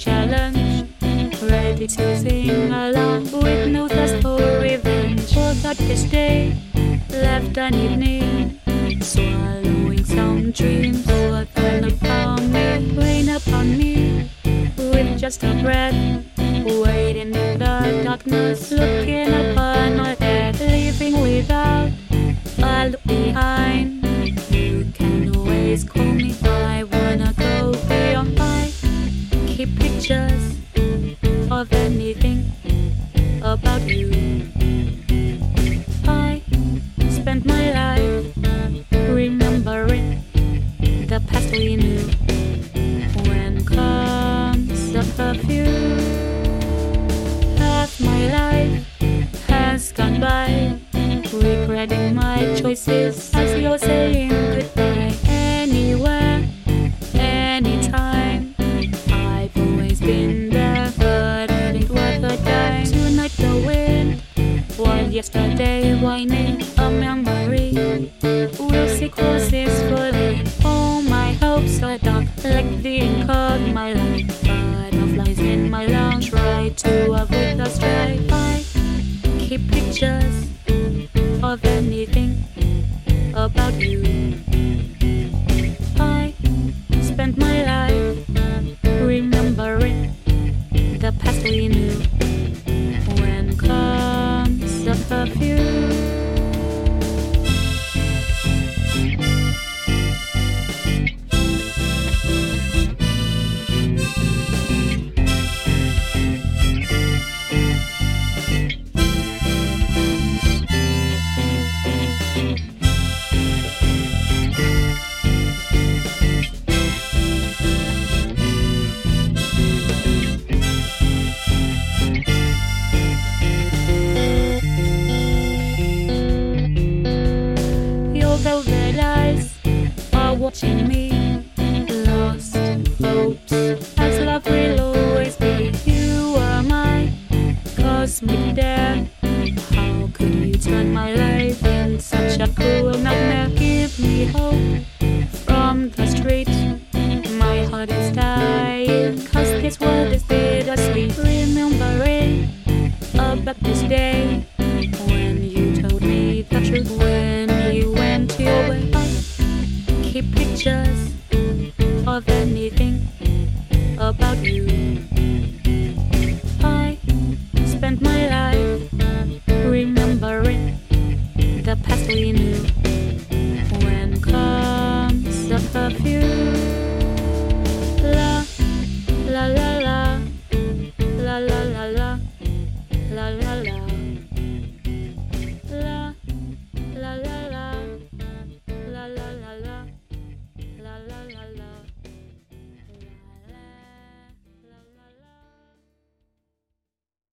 the challenge. Ready to sing along with no thirst for revenge. Forgot this day, left an evening, swallowing some dreams. What fell upon me, rain upon me, with just a breath. Waiting in the darkness, looking upon my head, living without a look behind. Keep pictures of anything about you. I spent my life remembering the past we knew. When comes the perfume, half my life has gone by, regretting my choices as you're saying yesterday whining watching me. Lost hopes, as love will always be. You are my cosmic dare. How could you turn my life in such a cruel nightmare? Give me hope from the street. My heart is dying, cause this world is bittersweet. Remembering about this day